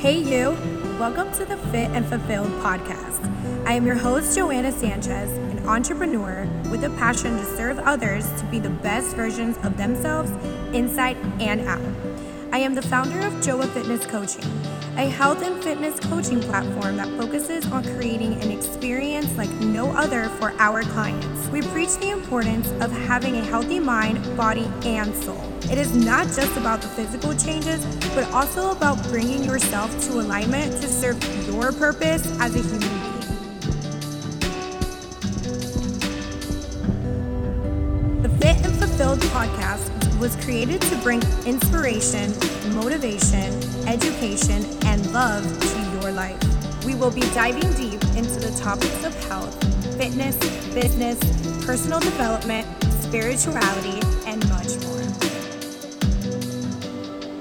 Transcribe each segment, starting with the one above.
Hey, you! Welcome to the Fit and Fulfilled podcast. I am your host, Joanna Sanchez, an entrepreneur with a passion to serve others to be the best versions of themselves, inside and out. I am the founder of Joa Fitness Coaching, a health and fitness coaching platform that focuses on creating an experience like no other for our clients. We preach the importance of having a healthy mind, body, and soul. It is not just about the physical changes, but also about bringing yourself to alignment to serve your purpose as a human being. The Fit and Fulfilled podcast was created to bring inspiration, motivation, education, and love to your life. We will be diving deep into the topics of health, fitness, business, personal development, spirituality,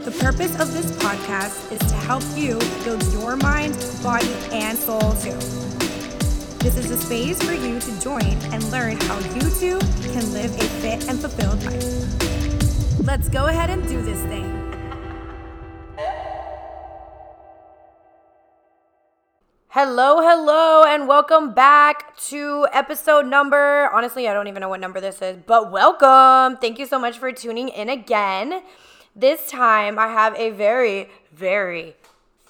The purpose of this podcast is to help you build your mind, body, and soul too. This is a space for you to join and learn how you too can live a fit and fulfilled life. Let's go ahead and do this thing. Hello, hello, and welcome back to episode number. Honestly, I don't even know what number this is, but welcome. Thank you so much for tuning in again. This time, I have a very, very,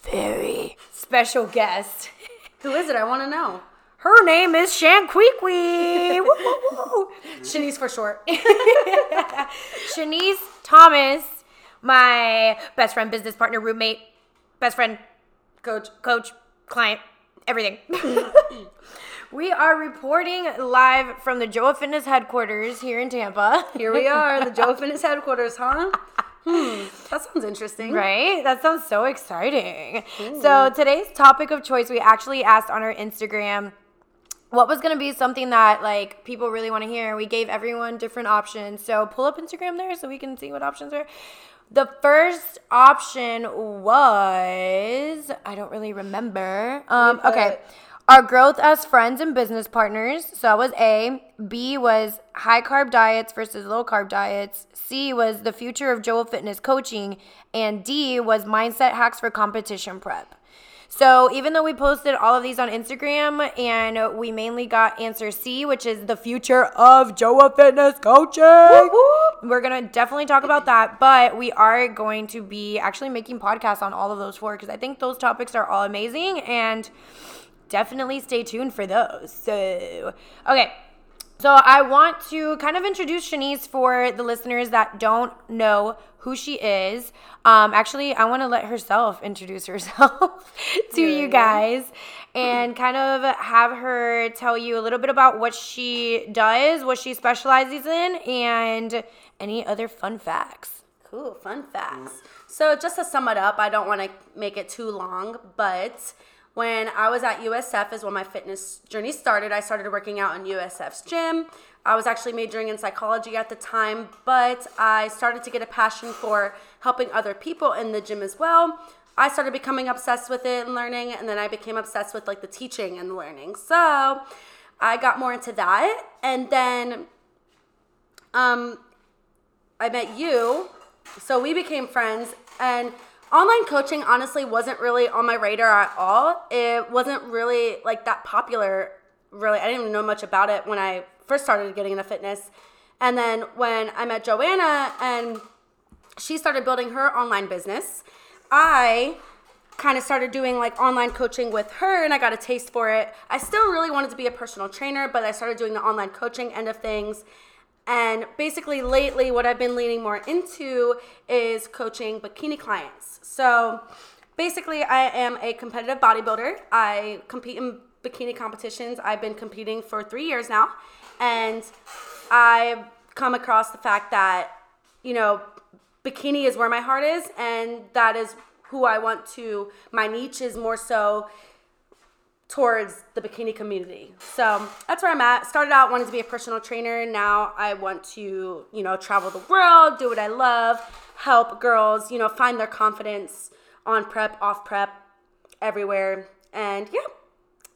very special guest. Who is it? I want to know. Her name is Shanqueequee. Shanice for short. Shanice Thomas, my best friend, business partner, roommate, best friend, coach, coach, client, everything. we are reporting live from the Joa Fitness headquarters here in Tampa. Here we are, the Joa Fitness headquarters, huh? That sounds interesting. Right? That sounds so exciting. So, today's topic of choice, we actually asked on our Instagram what was going to be something that like people really want to hear. We gave everyone different options. So, pull up Instagram there so we can see what options are. The first option was I don't really remember. Um, okay. Our growth as friends and business partners. So that was A. B was high carb diets versus low carb diets. C was the future of Joa Fitness coaching. And D was mindset hacks for competition prep. So even though we posted all of these on Instagram and we mainly got answer C, which is the future of Joa Fitness coaching, we're gonna definitely talk about that. But we are going to be actually making podcasts on all of those four because I think those topics are all amazing and definitely stay tuned for those. So okay. So I want to kind of introduce Shanice for the listeners that don't know who she is. Um, actually, I want to let herself introduce herself to you guys and kind of have her tell you a little bit about what she does, what she specializes in, and any other fun facts. Cool, fun facts. So, just to sum it up, I don't want to make it too long, but when I was at USF is when my fitness journey started. I started working out in USF's gym. I was actually majoring in psychology at the time, but I started to get a passion for helping other people in the gym as well. I started becoming obsessed with it and learning, and then I became obsessed with like the teaching and the learning. So I got more into that, and then um, I met you, so we became friends, and online coaching honestly wasn't really on my radar at all. It wasn't really like that popular. Really, I didn't even know much about it when I first started getting into fitness. And then when I met Joanna and she started building her online business, I kind of started doing like online coaching with her and I got a taste for it. I still really wanted to be a personal trainer, but I started doing the online coaching end of things. And basically, lately, what I've been leaning more into is coaching bikini clients. So, basically, I am a competitive bodybuilder. I compete in bikini competitions. I've been competing for three years now. And I've come across the fact that, you know, bikini is where my heart is. And that is who I want to, my niche is more so towards the bikini community. So that's where I'm at. Started out wanting to be a personal trainer. Now I want to, you know, travel the world, do what I love, help girls, you know, find their confidence on prep, off prep, everywhere. And yeah,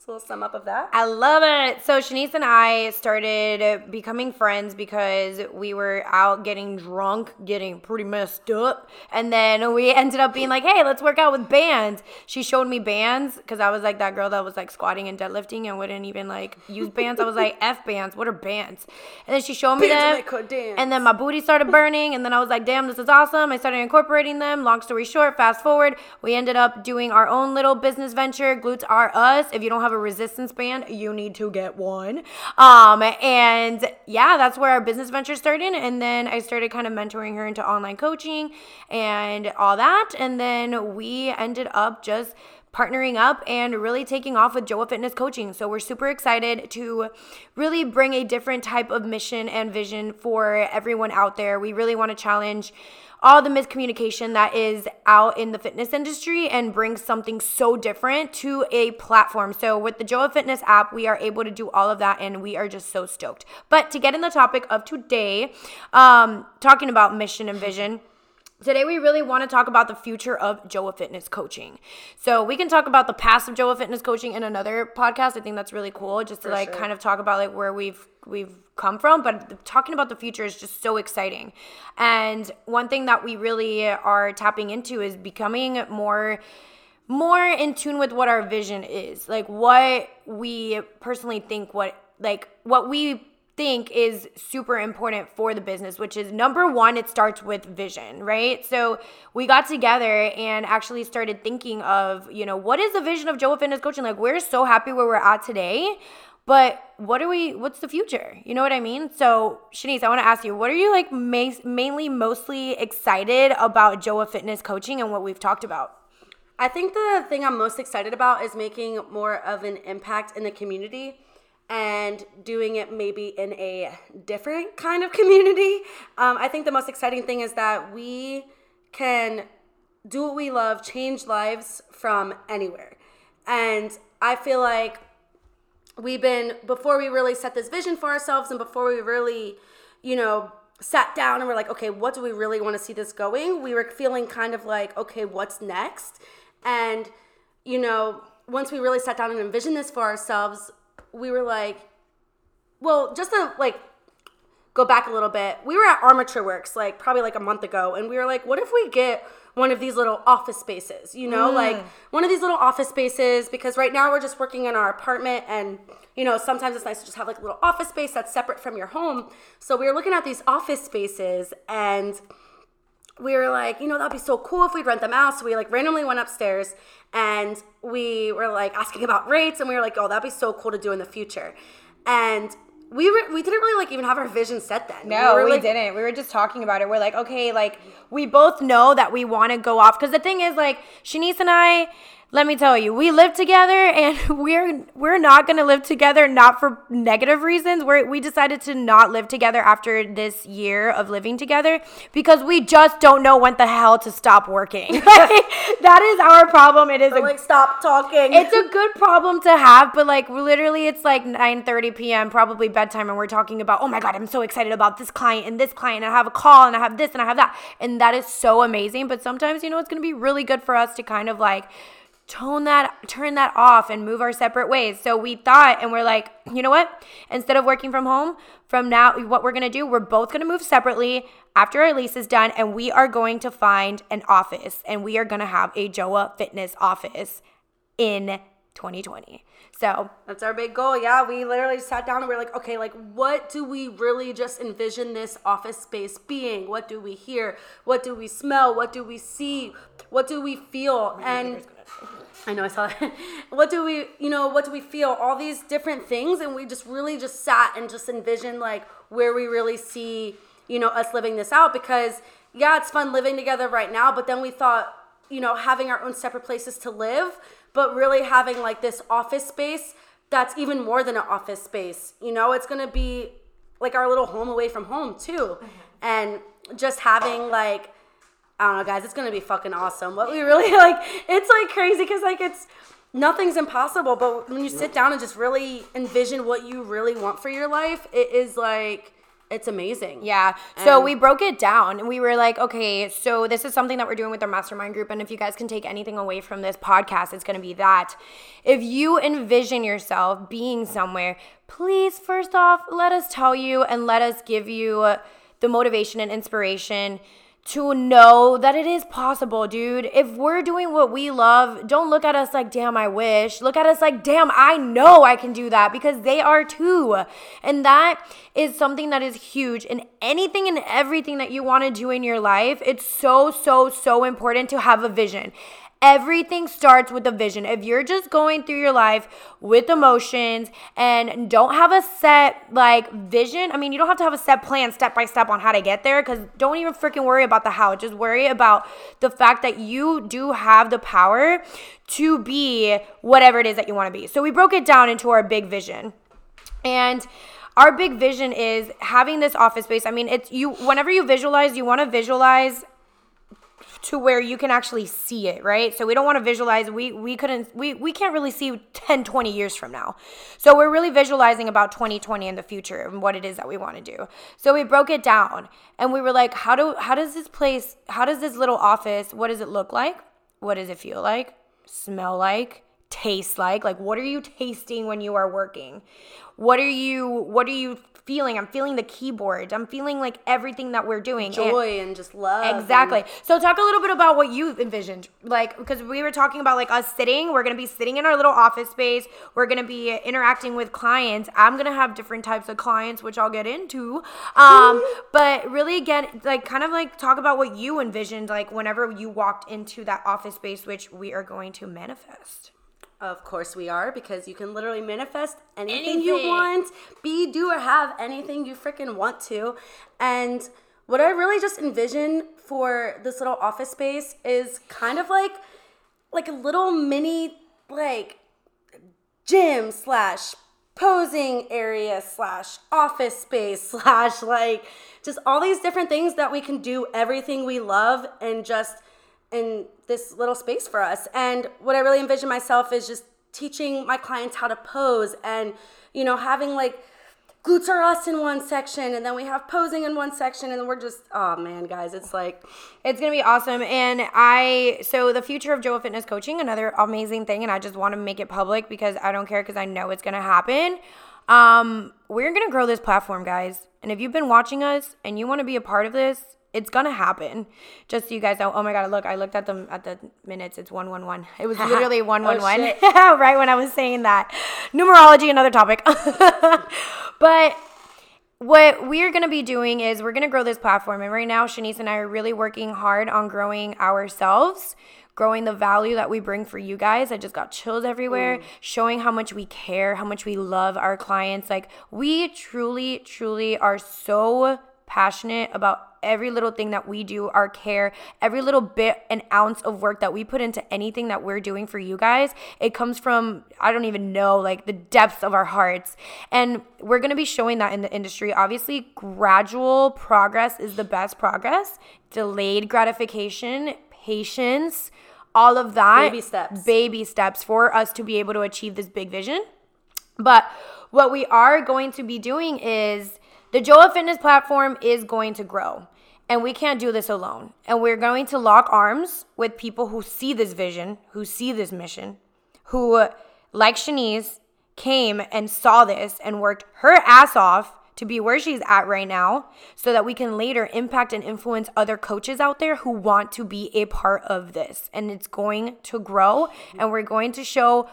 It's a little sum up of that. I love it. So Shanice and I started becoming friends because we were out getting drunk, getting pretty messed up, and then we ended up being like, "Hey, let's work out with bands." She showed me bands because I was like that girl that was like squatting and deadlifting and wouldn't even like use bands. I was like, "F bands, what are bands?" And then she showed me Bands them, that could dance. and then my booty started burning, and then I was like, "Damn, this is awesome!" I started incorporating them. Long story short, fast forward, we ended up doing our own little business venture. Glutes are us. If you don't have a resistance band, you need to get one. Um, and yeah, that's where our business venture started. And then I started kind of mentoring her into online coaching and all that. And then we ended up just partnering up and really taking off with Joa Fitness Coaching. So we're super excited to really bring a different type of mission and vision for everyone out there. We really want to challenge all the miscommunication that is out in the fitness industry and bring something so different to a platform. So with the Joa Fitness app, we are able to do all of that and we are just so stoked. But to get in the topic of today, um, talking about mission and vision. Today, we really want to talk about the future of Joa Fitness coaching. So, we can talk about the past of Joa Fitness coaching in another podcast. I think that's really cool just to like sure. kind of talk about like where we've we've come from, but talking about the future is just so exciting. And one thing that we really are tapping into is becoming more more in tune with what our vision is. Like what we personally think what like what we think is super important for the business, which is number one, it starts with vision, right? So we got together and actually started thinking of, you know, what is the vision of Joa Fitness Coaching? Like, we're so happy where we're at today, but what are we, what's the future? You know what I mean? So, Shanice, I want to ask you, what are you like ma- mainly mostly excited about Joa Fitness Coaching and what we've talked about? I think the thing I'm most excited about is making more of an impact in the community and doing it maybe in a different kind of community. Um, I think the most exciting thing is that we can do what we love, change lives from anywhere. And I feel like we've been before we really set this vision for ourselves and before we really you know sat down and we're like okay what do we really want to see this going we were feeling kind of like okay what's next and you know once we really sat down and envisioned this for ourselves we were like well just to like go back a little bit we were at armature works like probably like a month ago and we were like what if we get one of these little office spaces you know? Mm. Like one of these little office spaces because right now we're just working in our apartment and you know sometimes it's nice to just have like a little office space that's separate from your home. So we were looking at these office spaces and we were like, you know, that'd be so cool if we'd rent them out. So we like randomly went upstairs and we were like asking about rates and we were like, oh, that'd be so cool to do in the future. And we were, we didn't really like even have our vision set then. No, were we like, didn't. We were just talking about it. We're like, okay, like we both know that we want to go off because the thing is, like Shanice and I, let me tell you, we live together, and we're we're not gonna live together not for negative reasons. We we decided to not live together after this year of living together because we just don't know when the hell to stop working. Like, that is our problem. It is a like stop talking. it's a good problem to have, but like literally it's like 9:30 p.m. probably bedtime and we're talking about, "Oh my god, I'm so excited about this client and this client and I have a call and I have this and I have that." And that is so amazing, but sometimes you know it's going to be really good for us to kind of like tone that turn that off and move our separate ways. So we thought and we're like, "You know what? Instead of working from home, from now what we're going to do, we're both going to move separately after our lease is done and we are going to find an office and we are going to have a Joa Fitness office in 2020. So, That's our big goal. Yeah, we literally sat down and we are like, okay, like what do we really just envision this office space being? What do we hear? What do we smell? What do we see? What do we feel? And I know I saw that. what do we, you know, what do we feel? All these different things and we just really just sat and just envisioned like where we really see, you know, us living this out because yeah, it's fun living together right now, but then we thought, you know, having our own separate places to live, but really having like this office space that's even more than an office space. You know, it's gonna be like our little home away from home too. Mm-hmm. And just having like I don't know, guys, it's gonna be fucking awesome. What we really like, it's like crazy because like it's nothing's impossible, but when you sit down and just really envision what you really want for your life, it is like it's amazing. Yeah. So we broke it down and we were like, okay, so this is something that we're doing with our mastermind group. And if you guys can take anything away from this podcast, it's going to be that if you envision yourself being somewhere, please, first off, let us tell you and let us give you the motivation and inspiration to know that it is possible, dude. If we're doing what we love, don't look at us like, damn, I wish. Look at us like, damn, I know I can do that because they are too. And that is something that is huge in anything and everything that you want to do in your life. It's so, so, so important to have a vision. Everything starts with a vision. If you're just going through your life with emotions and don't have a set like vision, I mean, you don't have to have a set plan step by step on how to get there cuz don't even freaking worry about the how. Just worry about the fact that you do have the power to be whatever it is that you want to be. So we broke it down into our big vision. And our big vision is having this office space. I mean, it's you whenever you visualize, you want to visualize to where you can actually see it, right? So we don't want to visualize we we couldn't we we can't really see 10 20 years from now. So we're really visualizing about 2020 in the future and what it is that we want to do. So we broke it down and we were like how do how does this place how does this little office what does it look like? What does it feel like? Smell like? Taste like? Like what are you tasting when you are working? What are you what are you feeling? I'm feeling the keyboard. I'm feeling like everything that we're doing. And- Joy and just love. Exactly. and- So talk a little bit about what you've envisioned, like because we were talking about like us sitting. We're gonna be sitting in our little office space. We're gonna be interacting with clients. I'm gonna have different types of clients, which I'll get into. Um, but really, again, like kind of like talk about what you envisioned, like whenever you walked into that office space, which we are going to manifest. Of course we are because you can literally manifest anything, you want, be, do, or have anything you freaking want to. And what I really just envision for this little office space is kind of like like a little mini like gym slash posing area slash office space slash like just all these different things that we can do everything we love and just in this little space for us and what i really envision myself is just teaching my clients how to pose and you know having like glutes are us in one section and then we have posing in one section and we're just oh man guys it's like It's gonna be awesome. And I so the future of Joa Fitness Coaching, another amazing thing, and I just want to make it public because I don't care because I know it's gonna happen. Um, we're gonna grow this platform, guys. And if you've been watching us and you want to be a part of this, it's gonna happen. Just so you guys know. Oh my god, look, I looked at them at the minutes. It's one one one. It was oh, literally one one one. Right when I was saying that. Numerology, another topic. but what we're going to be doing is we're going to grow this platform. And right now, Shanice and I are really working hard on growing ourselves, growing the value that we bring for you guys. I just got chills everywhere, mm. showing how much we care, how much we love our clients. Like, we truly, truly are so passionate about every little thing that we do, our care, every little bit and ounce of work that we put into anything that we're doing for you guys. It comes from, I don't even know, like the depths of our hearts. And we're going to be showing that in the industry. Obviously, gradual progress is the best progress, delayed gratification, patience. All of that Baby steps. baby steps for us to be able to achieve this big vision. But what we are going to be doing is the Joa Fitness platform is going to grow. And we can't do this alone. And we're going to lock arms with people who see this vision, who see this mission, who, like Shanice, came and saw this and worked her ass off to be where she's at right now so that we can later impact and influence other coaches out there who want to be a part of this. And it's going to grow and we're going to show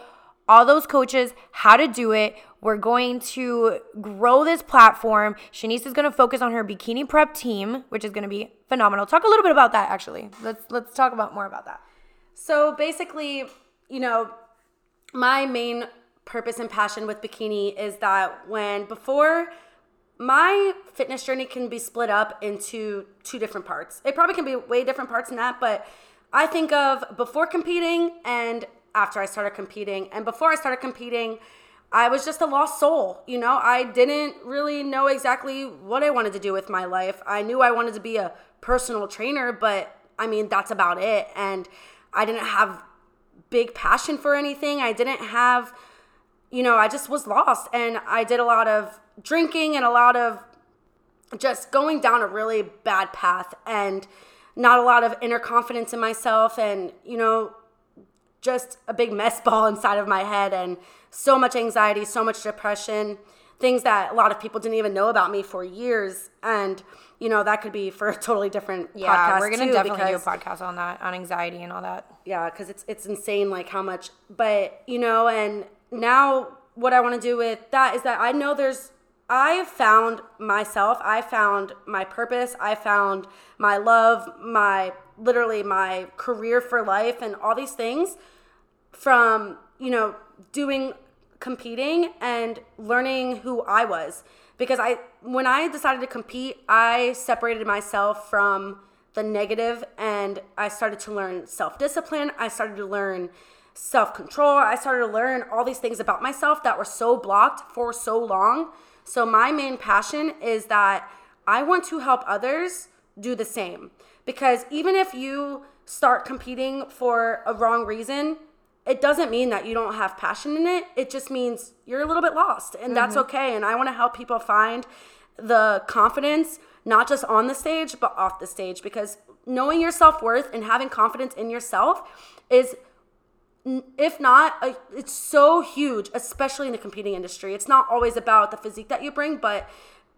all those coaches how to do it. We're going to grow this platform. Shanice is going to focus on her bikini prep team, which is going to be phenomenal. Talk a little bit about that actually. Let's let's talk about more about that. So basically, you know, my main purpose and passion with bikini is that when before my fitness journey can be split up into two different parts. It probably can be way different parts than that, but I think of before competing and after I started competing. And before I started competing, I was just a lost soul. You know, I didn't really know exactly what I wanted to do with my life. I knew I wanted to be a personal trainer, but I mean, that's about it. And I didn't have big passion for anything. I didn't have, you know, I just was lost. And I did a lot of drinking and a lot of just going down a really bad path and not a lot of inner confidence in myself and, you know, just a big mess ball inside of my head and so much anxiety, so much depression, things that a lot of people didn't even know about me for years. And, you know, that could be for a totally different Yeah, podcast. we're gonna definitely because- do a podcast on that, on anxiety and all that. yeah because it's it's insane like how much but you know and now what i want to do with that is that i know there's i found myself i found my purpose i found my love my literally my career for life and all these things from you know doing competing and learning who I was. Because I when I decided to compete I separated myself from the negative and I started to learn self-discipline. I started to learn self-control. I started to learn all these things about myself that were so blocked for so long. So my main passion is that I want to help others do the same. Because even if you start competing for a wrong reason it doesn't mean that you don't have passion in it. It just means you're a little bit lost, and that's mm-hmm. okay. And I want to help people find the confidence, not just on the stage, but off the stage, because knowing your self worth and having confidence in yourself is, if not, a, it's so huge, especially in the competing industry. It's not always about the physique that you bring, but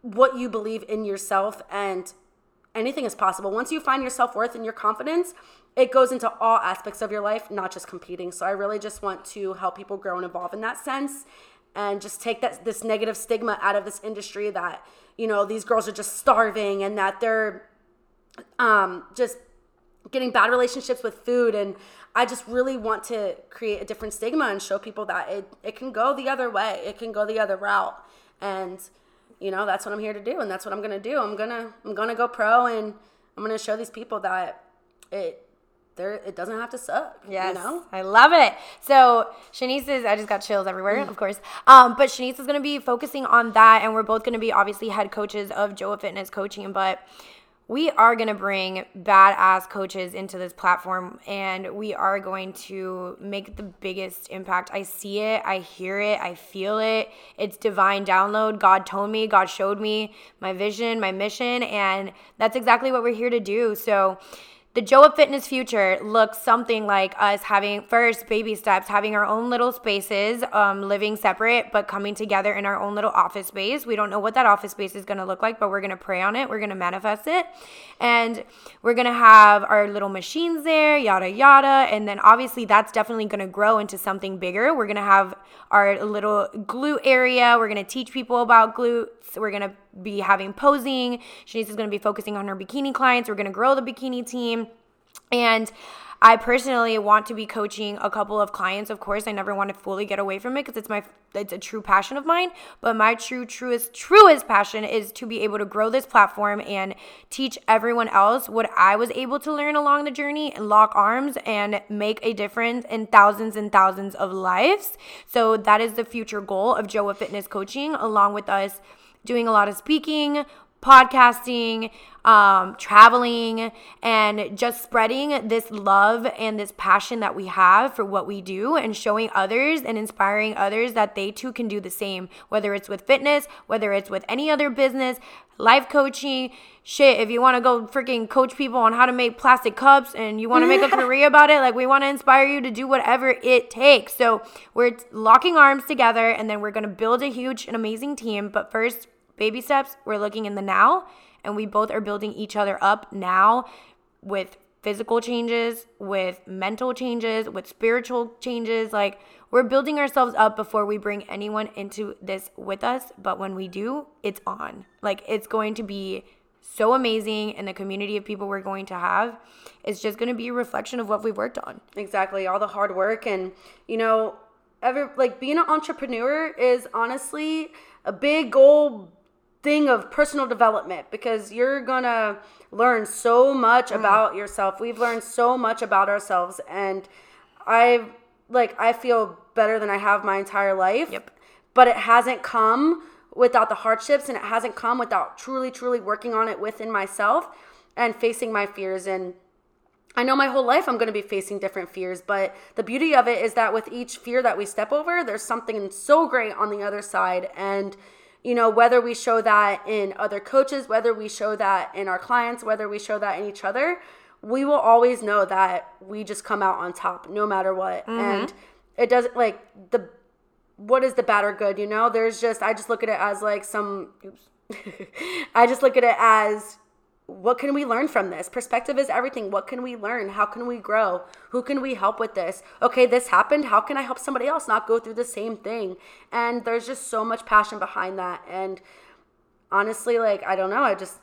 what you believe in yourself and anything is possible. Once you find your self worth and your confidence, it goes into all aspects of your life, not just competing. So I really just want to help people grow and evolve in that sense and just take that this negative stigma out of this industry that, you know, these girls are just starving and that they're um, just getting bad relationships with food and I just really want to create a different stigma and show people that it, it can go the other way. It can go the other route. And you know, that's what I'm here to do and that's what I'm going to do. I'm going to I'm going to go pro and I'm going to show these people that it there it doesn't have to suck, Yes, you know? I love it. So Shanice is, I just got chills everywhere, of course. Um, but Shanice is going to be focusing on that, and we're both going to be obviously head coaches of Joa Fitness Coaching, but we are going to bring badass coaches into this platform, and we are going to make the biggest impact. I see it, I hear it, I feel it. It's divine download. God told me, God showed me my vision, my mission, and that's exactly what we're here to do. So the Joa Fitness future looks something like us having first baby steps, having our own little spaces, um, living separate, but coming together in our own little office space. We don't know what that office space is going to look like, but we're going to pray on it. We're going to manifest it. And we're going to have our little machines there, yada, yada. And then obviously that's definitely going to grow into something bigger. We're going to have our little glute area. We're going to teach people about glutes. We're going to be having posing. Shanice is going to be focusing on her bikini clients. We're going to grow the bikini team. And I personally want to be coaching a couple of clients. Of course, I never want to fully get away from it because it's my it's a true passion of mine. But my true, truest, truest passion is to be able to grow this platform and teach everyone else what I was able to learn along the journey and lock arms and make a difference in thousands and thousands of lives. So that is the future goal of Joa Fitness Coaching, along with us doing a lot of speaking, podcasting, um, traveling, and just spreading this love and this passion that we have for what we do and showing others and inspiring others that they too can do the same, whether it's with fitness, whether it's with any other business, life coaching. Shit, if you want to go freaking coach people on how to make plastic cups and you want to make a career about it, like we want to inspire you to do whatever it takes. So we're locking arms together and then we're going to build a huge and amazing team. But first, baby steps, we're looking in the now and we both are building each other up now with physical changes, with mental changes, with spiritual changes. Like we're building ourselves up before we bring anyone into this with us. But when we do, it's on. Like it's going to be so amazing and the community of people we're going to have is just going to be a reflection of what we've worked on. Exactly, all the hard work and you know, ever like being an entrepreneur is honestly a big goal thing of personal development because you're gonna learn so much mm. about yourself. We've learned so much about ourselves, and I like I feel better than I have my entire life. Yep. But it hasn't come without the hardships, and it hasn't come without truly, truly working on it within myself and facing my fears and I know my whole life I'm going to be facing different fears, but the beauty of it is that with each fear that we step over, there's something so great on the other side. And, you know, whether we show that in other coaches, whether we show that in our clients, whether we show that in each other, we will always know that we just come out on top no matter what. Mm-hmm. And it doesn't like the what is the bad or good, you know? There's just I just look at it as like some oops. I just look at it as what can we learn from this? Perspective is everything. What can we learn? How can we grow? Who can we help with this? Okay, this happened. How can I help somebody else not go through the same thing? And there's just so much passion behind that. And honestly, like, I don't know. I just,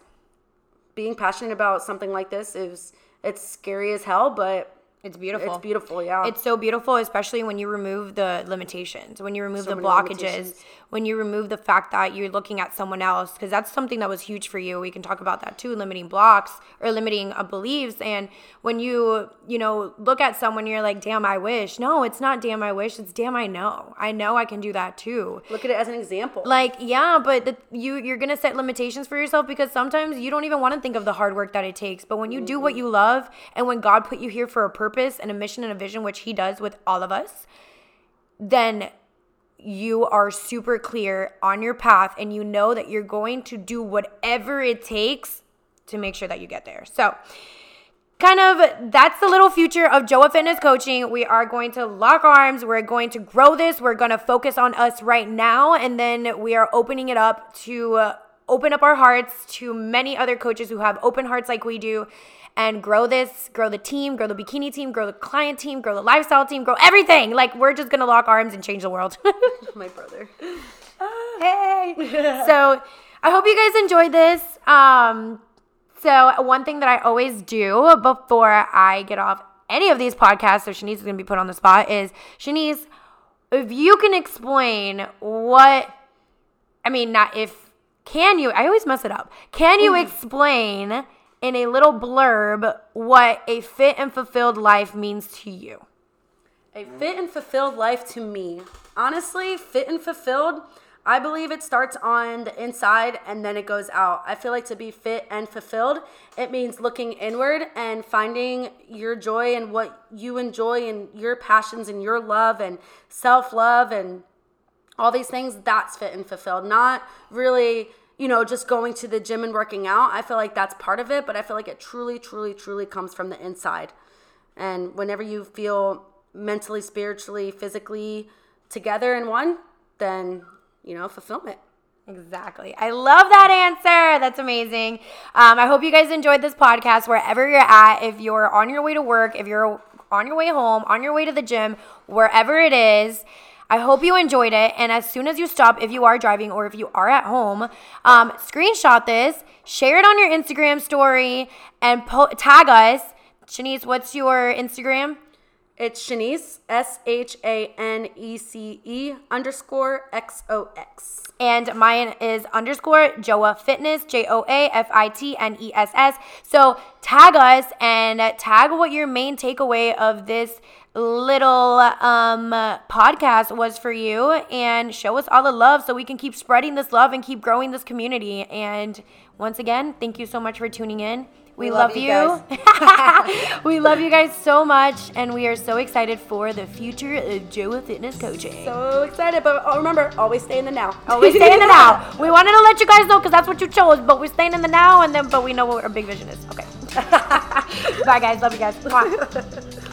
being passionate about something like this is, it's scary as hell, but it's beautiful. It's beautiful, yeah. It's so beautiful, especially when you remove the limitations, when you remove so the blockages, when you remove the fact that you're looking at someone else, because that's something that was huge for you. We can talk about that too, limiting blocks or limiting uh, beliefs. And when you, you know, look at someone, you're like, damn, I wish. No, it's not damn, I wish. It's damn, I know. I know I can do that too. Look at it as an example. Like, yeah, but the, you, you're going to set limitations for yourself because sometimes you don't even want to think of the hard work that it takes. But when you mm-hmm. do what you love and when God put you here for a purpose and a mission and a vision, which He does with all of us, then you are super clear on your path and you know that you're going to do whatever it takes to make sure that you get there. So, kind of that's the little future of Joa Fitness Coaching. We are going to lock arms. We're going to grow this. We're going to focus on us right now. And then we are opening it up to uh, open up our hearts to many other coaches who have open hearts like we do and grow this, grow the team, grow the bikini team, grow the client team, grow the lifestyle team, grow everything. Like we're just gonna lock arms and change the world. My brother. hey. so I hope you guys enjoyed this. Um, so one thing that I always do before I get off any of these podcasts, so Shanice is gonna be put on the spot, is Shanice, if you can explain what I mean, not if can you I always mess it up. Can you mm. explain in a little blurb what a fit and fulfilled life means to you. A fit and fulfilled life to me. Honestly, fit and fulfilled, I believe it starts on the inside and then it goes out. I feel like to be fit and fulfilled, it means looking inward and finding your joy and what you enjoy and your passions and your love and self love and all these things. That's fit and fulfilled. Not really you know, just going to the gym and working out. I feel like that's part of it, but I feel like it truly, truly, truly comes from the inside. And whenever you feel mentally, spiritually, physically together in one, then, you know, fulfillment. Exactly. I love that answer. That's amazing. Um, I hope you guys enjoyed this podcast wherever you're at. If you're on your way to work, if you're on your way home, on your way to the gym, wherever it is, I hope you enjoyed it. And as soon as you stop, if you are driving or if you are at home, um, screenshot this, share it on your Instagram story, and po- tag us. Shanice, what's your Instagram? It's Shanece, S H A N E C E underscore X O X. And mine is underscore Joa Fitness, J O A F I T N E S S. So tag us and tag what your main takeaway of this little um, podcast was for you and show us all the love so we can keep spreading this love and keep growing this community. And once again, thank you so much for tuning in. We, we love, love, you. you. we love you guys so much, and we are so excited for the future of Joa Fitness Coaching. So excited, but oh, remember, always stay in the now. Always stay in the now. We wanted to let you guys know because that's what you chose, but we're staying in the now, and then but we know what our big vision is. Okay. Bye, guys. Love you guys.